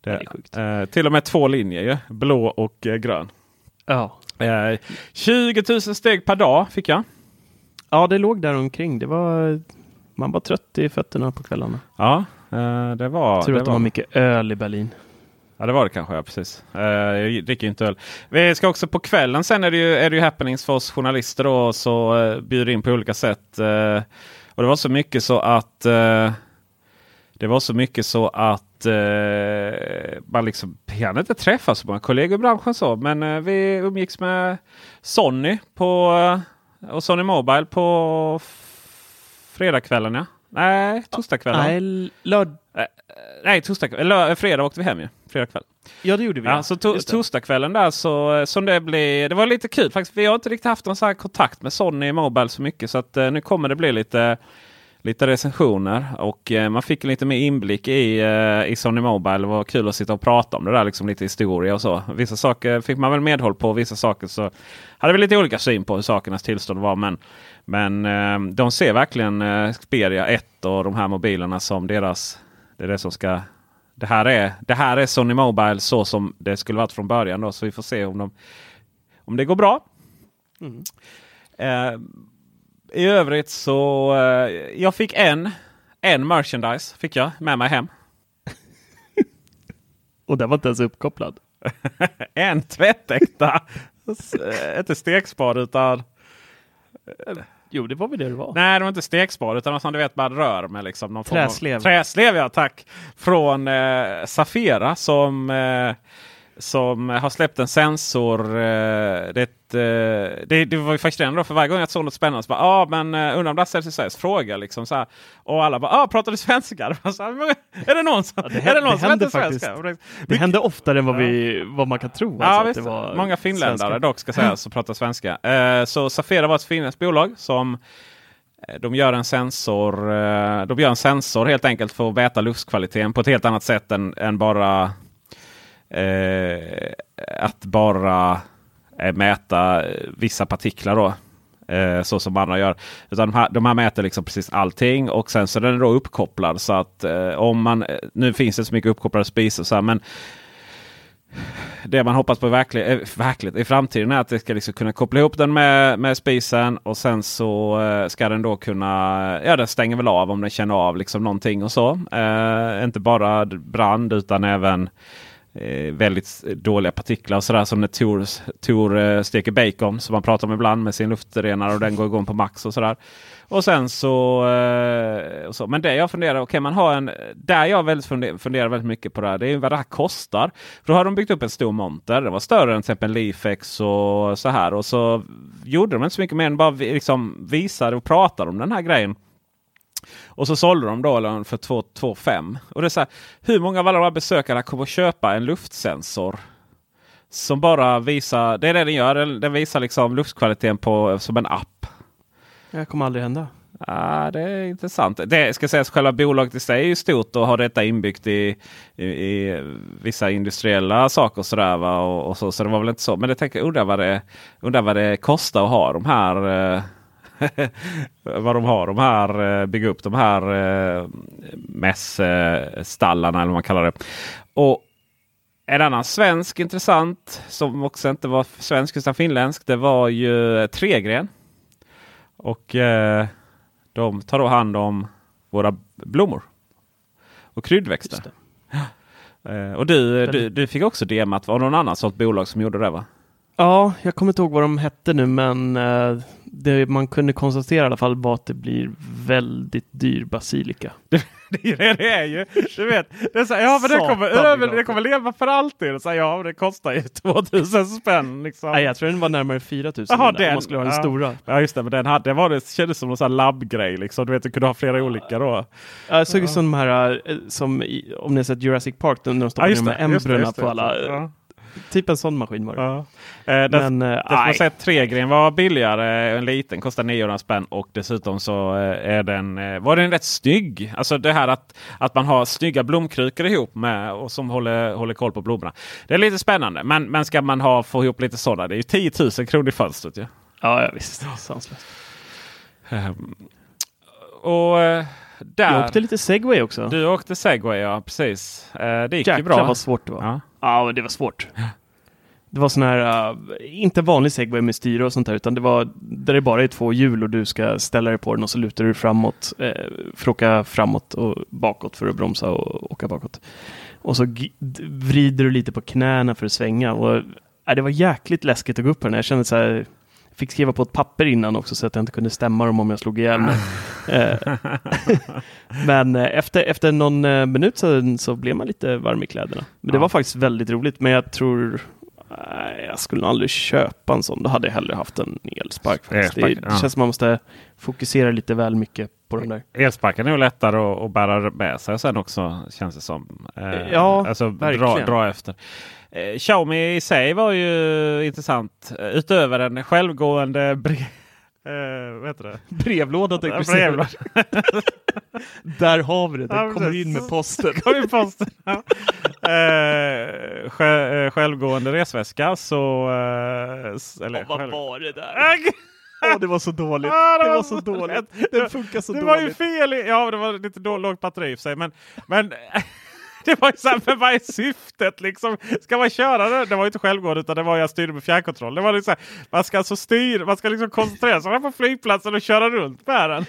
Det, det är sjukt. eh, till och med två linjer ju. Blå och eh, grön. Ja. Eh, 20 000 steg per dag fick jag. ja, det låg där omkring. Det var, man var trött i fötterna på kvällarna. Ja, eh, det var... Tur det att de var. mycket öl i Berlin. Ja det var det kanske, ja precis. Uh, jag dricker inte öl. Vi ska också på kvällen sen är det ju, är det ju happenings för oss journalister då. Så uh, bjuder in på olika sätt. Uh, och det var så mycket så att uh, det var så mycket så att uh, man liksom hann inte träffa så många kollegor i branschen så. Men uh, vi umgicks med Sony på uh, och Sony Mobile på fredagskvällen ja. Nej, torsdagskvällen. Nej, lörd... Nej, torsdag, eller fredag åkte vi hem ju. Fredag kväll. Ja, det gjorde vi. Ja, så to torsdagskvällen där så som det blir. Det var lite kul faktiskt. Vi har inte riktigt haft någon här kontakt med Sony Mobile så mycket. Så att eh, nu kommer det bli lite, lite recensioner. Och eh, man fick lite mer inblick i, eh, i Sony Mobile. Det var kul att sitta och prata om det där. Liksom lite historia och så. Vissa saker fick man väl medhåll på. Vissa saker så hade vi lite olika syn på hur sakernas tillstånd var. Men, men eh, de ser verkligen Xperia 1 och de här mobilerna som deras det är det som ska... Det här är, det här är Sony Mobile så som det skulle varit från början. Då, så vi får se om, de, om det går bra. Eh, I övrigt så... Eh, jag fick en, en merchandise fick jag med mig hem. Och den var inte ens uppkopplad. en tvättäkta, eh, inte stekspad utan... Jo, det var väl det det var. Nej, det var inte stekspad utan något som du vet man rör med. Liksom, någon form av- Träslev. Träslev ja, tack! Från eh, Safira som, eh, som har släppt en sensor. Eh, det, eh, det, det var ju fascinerande då, för varje gång jag såg något spännande så bara ah, men undrar om det här säljs i Sverige? Fråga liksom så här. Och alla bara ah, pratar du svenska? Så här, "Men är det någon som, det är det någon som heter svenska? Och det- Det hände oftare än vad, vi, vad man kan tro. Ja, alltså, att visst. det var Många finländare svenska. dock ska sägas som pratar svenska. Eh, så Safira var ett finländskt bolag som de gör en sensor. De gör en sensor helt enkelt för att mäta luftkvaliteten på ett helt annat sätt än, än bara eh, att bara eh, mäta vissa partiklar. Då. Eh, så som andra gör. Utan de här, de här mäter liksom precis allting och sen så är den då uppkopplad. Så att eh, om man, eh, nu finns det så mycket uppkopplade spisar så här, men det man hoppas på verkligen, eh, verkligt, i framtiden är att det ska liksom kunna koppla ihop den med, med spisen och sen så eh, ska den då kunna, ja den stänger väl av om den känner av liksom någonting och så. Eh, inte bara brand utan även eh, väldigt dåliga partiklar och sådär som när Tor, Tor eh, steker bacon som man pratar om ibland med sin luftrenare och den går igång på max och sådär. Och sen så, eh, och så. Men det jag funderar, okay, man har en, där jag väldigt funderar, funderar väldigt mycket på det här, det är vad det här kostar. För då har de byggt upp en stor monter. den var större än till exempel Leafex och så här. Och så gjorde de inte så mycket mer än bara vi- liksom visade och pratade om den här grejen. Och så sålde de då för 2 5 Och det är så här, hur många av alla de här besökarna kommer att köpa en luftsensor? Som bara visar, det är det den gör, den, visar liksom luftkvaliteten på, som en app. Det kommer aldrig hända. Ja, det är intressant. Det ska sägas själva bolaget i sig är ju stort och har detta inbyggt i, i, i vissa industriella saker. Och sådär, va? Och, och så, så det var väl inte så. Men jag tänker, undrar vad det, undrar vad det kostar att ha de här eh, vad de har de här, eh, bygga upp de här eh, mässstallarna eller vad man kallar det. Och en annan svensk intressant som också inte var svensk utan finländsk. Det var ju Tregren. Och eh, de tar då hand om våra blommor. Och kryddväxter. Och du, du, du fick också DMat. Var det någon annan sånt bolag som gjorde det va? Ja, jag kommer inte ihåg vad de hette nu, men eh, det man kunde konstatera i alla fall var att det blir väldigt dyr basilika. Det är det det är ju. Du vet, det är så här, ja men det kommer, det över, det kommer leva för alltid. Och Så här, ja men det kostar ju 2000 spänn. Liksom. Nej, jag tror den var närmare 4000 Jaha, den där, om man skulle ha den ja. stora. Ja just det, men den hade, det, var, det kändes som en här labbgrej. Liksom. Du vet, du kunde ha flera olika då. Ja, Jag såg ju som de här, eh, som i, om ni har sett Jurassic Park, när de stoppar Ja, ner det, med just det, embryona det. på alla. Typ en sån maskin var det. Ja. Eh, det, Men, eh, det får man säga att Tregren var billigare. En liten kostar 900 spänn och dessutom så eh, är den, eh, var den rätt snygg. Alltså det här att, att man har snygga blomkrukor ihop med och som håller, håller koll på blommorna. Det är lite spännande. Men, men ska man ha, få ihop lite sådana. Det är ju 10 000 kronor i fönstret. Ja. Ja, ja visst. Sanslöst. Ehm, och där... Jag åkte lite segway också. Du åkte segway, ja precis. Eh, det gick ju Jäklar bra. vad svårt det var. Ja. Ja, det var svårt. Det var sån här, uh, inte vanlig segway med styre och sånt där, utan det var där det bara är två hjul och du ska ställa dig på den och så lutar du framåt eh, för att åka framåt och bakåt för att bromsa och åka bakåt. Och så vrider du lite på knäna för att svänga. Och, äh, det var jäkligt läskigt att gå upp på den. Jag kände så här, fick skriva på ett papper innan också så att jag inte kunde stämma dem om jag slog ihjäl mig. Eh, Men eh, efter, efter någon eh, minut så, så blev man lite varm i kläderna. Men det Ja. var faktiskt väldigt roligt. Men jag tror jag skulle aldrig köpa en sån. Då hade jag hellre haft en elspark. Faktiskt. Elspark, det, ja. känns som man måste fokusera lite väl mycket på den där. Elsparken är nog lättare att, att bära med sig sen också känns det som. Ja, alltså dra, verkligen. dra efter. Eh, Xiaomi i sig var ju intressant. Eh, Utöver en självgående bre eh, vad heter det? Brevlåda tänkte Ja, brevlåda. Där har vi det. Den Ja, kommer in med posten. Kom in posten. Ja. Eh, sj- eh, självgående resväska så... Eh, eller, Vad själv- var det där? Åh, det var så dåligt. Ah, Det var så dåligt. Den funkar så det var ju dåligt. fel. i- Ja, det var lite då, lågt batteri i sig. Men, men det var ju så här, men vad är syftet liksom? Ska man köra det? Det var ju inte självgående utan det var jag styrde med fjärrkontroll. Det var liksom, man ska alltså styra, man ska liksom koncentrera sig på flygplatsen och köra runt med den.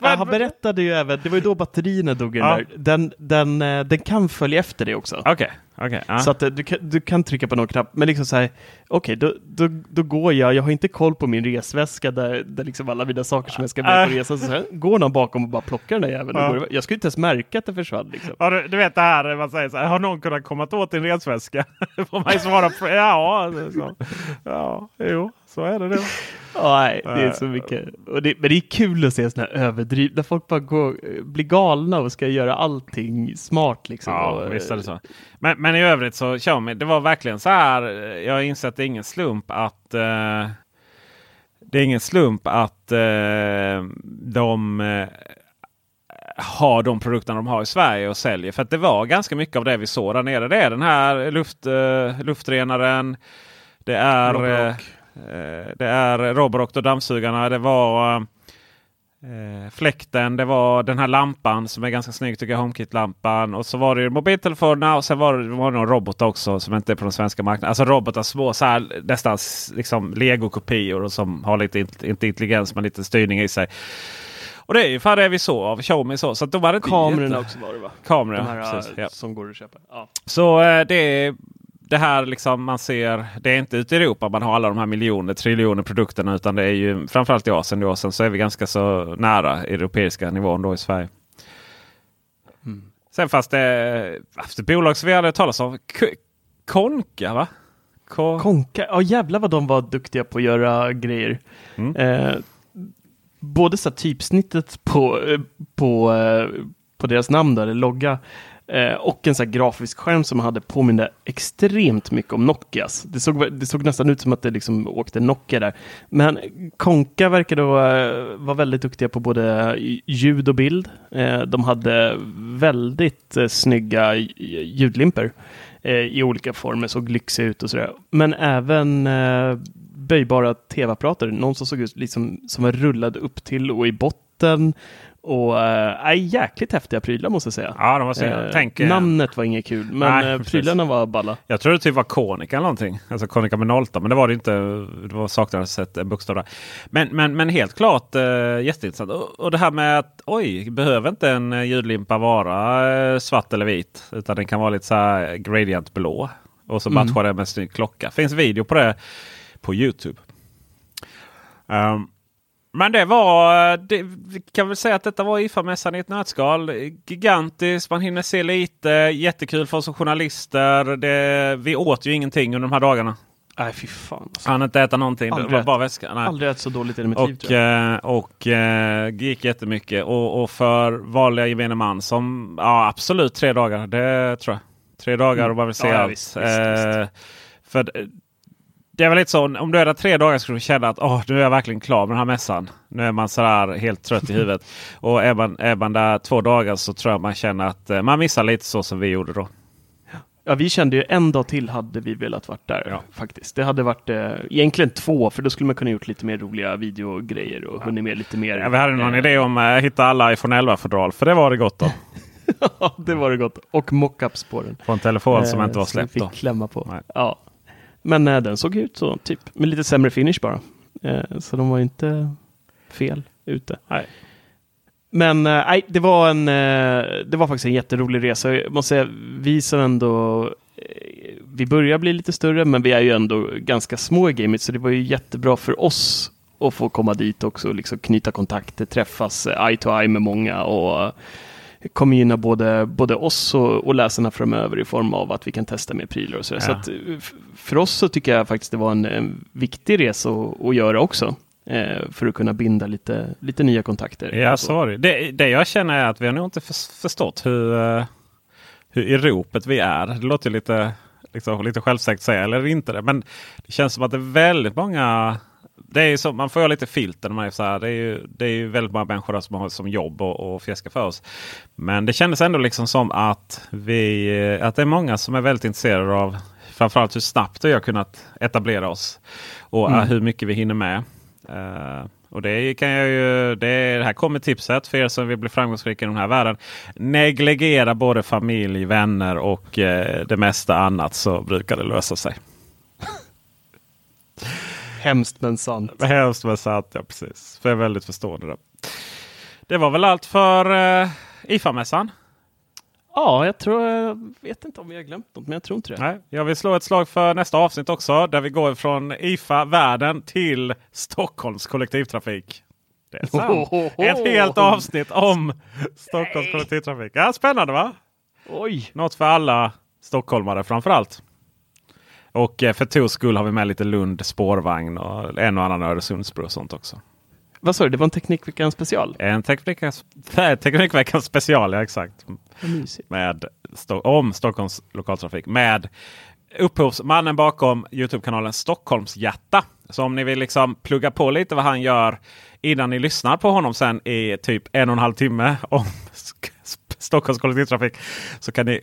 Ja, han berättade ju även, det var ju då batterierna dog Ja. Den, den, eh, den kan följa efter det också. Okej, okej. ja. Så att eh, du kan, du kan trycka på någon knapp, men liksom så här, okej, då, då, då går jag, jag har inte koll på min resväska där, där liksom alla mina saker som jag ska med på Äh. resan, så här, går någon bakom och bara plockar den där jäveln. Ja. går- Jag skulle inte ens märka att det försvann. Liksom. Ja, du, du vet det här man säger så här, har någon kunnat komma åt din resväska? Får man ju svara på ja. Så. Ja, jo, så är det. Ja, nej, det är så mycket. Och det, men det är kul att se sådana här överdrivna, folk bara går, blir galna och ska göra allting smart. Liksom. Ja, och, visst är det så. Men, men i övrigt så Xiaomi, det var verkligen så här. eh, Jag har insett att det är ingen slump att eh, det är ingen slump att eh, de eh, har de produkterna de har i Sverige och säljer. För att det var ganska mycket av det vi såg där nere. Det är den här luft, eh, luftrenaren. Det är, eh, eh, det är Roborock och dammsugarna. Det var eh, fläkten. Det var den här lampan som är ganska snygg tycker jag. HomeKit-lampan. Och så var det ju mobiltelefonerna och sen var det, var det några robotar också som inte är på den svenska marknaden. Alltså robotar små, så här, nästan liksom legokopior som har lite, int- inte intelligens men lite styrning i sig. Och det är ju fan det vi såg av Xiaomi så. så att de var inte Kamerorna också var det va? Kameror, De här precis, eh, ja. som går att köpa. Ja. Så eh, det är det här liksom man ser. Det är inte ute i Europa man har alla de här miljoner, triljoner produkterna. Utan det är ju framförallt i Asien. Då. Sen så är vi ganska så nära europeiska nivån då i Sverige. Sen fanns det ett bolag som vi hade talat om. K- Konka va? Ko- Konka, ja jävlar vad de var duktiga på att göra grejer. Mm. Eh, både så typsnittet på, eh, på, eh, på deras namn, där, eller logga, eh, och en sån här, grafisk skärm som hade påminner extremt mycket om Nokias. Det såg, det såg nästan ut som att det liksom åkte Nokia där. Men Konka verkar vara väldigt duktiga på både ljud och bild. Eh, de hade väldigt eh, snygga ljudlimper eh, i olika former, såg lyxiga ut och sådär. Men även eh, böjbara tv-apparater, någon som såg ut liksom, som var rullad upp till och i botten. Och äh, jäkligt häftiga prylar måste jag säga. Ja, de var. Eh, Tänk, eh, namnet var inget kul, men Nej, prylarna var balla. Jag tror det typ var Konica eller någonting. Alltså Konica med nollta. Men det var det inte. Det var saknades ett bokstav där. Men, men, men helt klart eh, jätteintressant. Och, och det här med att oj, behöver inte en ljudlimpa vara svart eller vit. Utan den kan vara lite så här gradient blå. Och så Mm. matchar det med en snygg klocka. Finns video på det på Youtube. Ehm, men det var, det, vi kan väl säga att detta var IFA-mässan i ett nötskal. Gigantiskt, man hinner se lite, jättekul för oss som journalister. Det, vi åt ju ingenting under de här dagarna. Nej, fy fan. Alltså. Han inte äta någonting, Aldrig det var bara väska. Nej. Aldrig ätit så dåligt i mitt liv. Och, Tror jag. eh, och eh, gick jättemycket. Och, och för vanliga gemene man som, ja absolut tre dagar. Det tror jag. Tre dagar och bara vill se Mm. Ja, allt. visst, visst, Eh, För det- är väl lite så om du är där tre dagar skulle du känna att åh, nu är jag verkligen klar med den här mässan. Nu är man sådär helt trött i huvudet. Och är man, är man där två dagar så tror jag man känner att eh, man missar lite så som vi gjorde då. Ja, vi kände ju en dag till hade vi velat varit där faktiskt. Det hade varit eh, egentligen två, för då skulle man kunna gjort lite mer roliga videogrejer och hunnit med lite mer. Ja, vi hade någon eh, idé om att hitta alla iPhone 11-fodral. För det var det gott om. Ja, det var det gott. Och mockups på den. På en telefon som Eh, inte var som vi släppt då. fick klämma på. Nej. Ja. Men eh, den såg ut så, typ. Med lite sämre finish bara. Eh, så de var inte fel ute. Nej. Men eh, nej, det var en det var faktiskt en jätterolig resa. Jag måste säga, vi som ändå vi börjar bli lite större, men vi är ju ändå ganska små i gamet, så det var ju jättebra för oss att få komma dit också, liksom knyta kontakter, träffas eye to eye med många och kommer gynna både, både oss och, och läsarna framöver i form av att vi kan testa mer prylar och så. Ja. Så att, eh, för oss så tycker jag faktiskt det var en, en viktig resa att, göra också. Eh, för att kunna binda lite, lite nya kontakter. Ja, var det. det. Jag känner är att vi har nog inte förs- förstått hur, eh, hur i ropet vi är. Det låter lite, liksom, lite självsäkert säga, eller inte det. Men det känns som att det är väldigt många det är ju så, man får ha lite filter. Man är så här, det, är ju, det är ju väldigt många människor som har som jobb och, och fjäskar för oss. Men det kändes ändå liksom som att, vi, eh, att det är många som är väldigt intresserade av framförallt hur snabbt vi har kunnat etablera oss. Och Mm. eh, hur mycket vi hinner med. Eh, och det kan jag ju, det, det här kommer tipset för er som vill bli framgångsrika i den här världen. Negligera både familj, vänner och eh, det mesta annat så brukar det lösa sig. Hemskt men sant. Hemskt men sant, ja precis. För jag är väldigt förstående där. Det var väl allt för uh, IFA-mässan. Ja, jag tror, jag vet inte om vi har glömt något, men jag tror inte det. Nej, jag vill slå ett slag för nästa avsnitt också. Där vi går från IFA-världen till Stockholms kollektivtrafik. Det är sant. Ett helt avsnitt om Stockholms kollektivtrafik. Ja, spännande va? Oj! Något för alla stockholmare framförallt. Och eh, för Tors skull har vi med lite Lund spårvagn och en och annan Öresundsbro och sånt också. Vad sa du, det var en Teknikveckan special? En Teknikveckan special, ja exakt. Med, om Stockholms lokaltrafik. Med upphovsmannen bakom Youtube-kanalen Stockholmshjärta. Så om ni vill liksom plugga på lite vad han gör innan ni lyssnar på honom sen i typ en och en halv timme om Stockholms kollektivtrafik. Så kan ni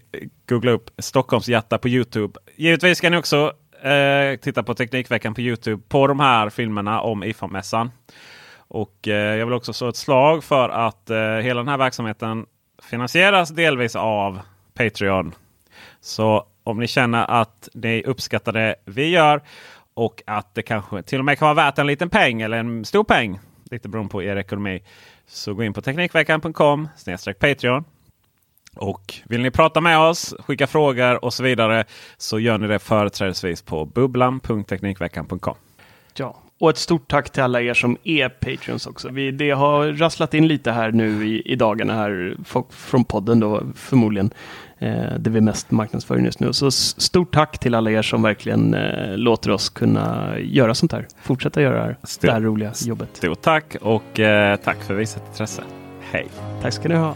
googla upp Stockholmshjärta på Youtube. Givetvis kan ni också eh, titta på Teknikveckan på Youtube på de här filmerna om IFA-mässan. Och eh, jag vill också slå ett slag för att eh, hela den här verksamheten finansieras delvis av Patreon. Så om ni känner att ni uppskattar det vi gör och att det kanske till och med kan vara värt en liten peng eller en stor peng. Lite beroende på er ekonomi. Så gå in på Teknikveckan.com Patreon. Och vill ni prata med oss, skicka frågor och så vidare så gör ni det företrädesvis på bubblan.teknikveckan.com. Ja, och ett stort tack till alla er som är Patreons också. Vi, det har rasslat in lite här nu i, i dagarna här folk från podden då förmodligen. Eh, det vi mest marknadsför just nu. Så stort tack till alla er som verkligen eh, låter oss kunna göra sånt här. Fortsätta göra det här, det här roliga jobbet. Stort tack och eh, tack för visat intresse. Hej! Tack ska ni ha.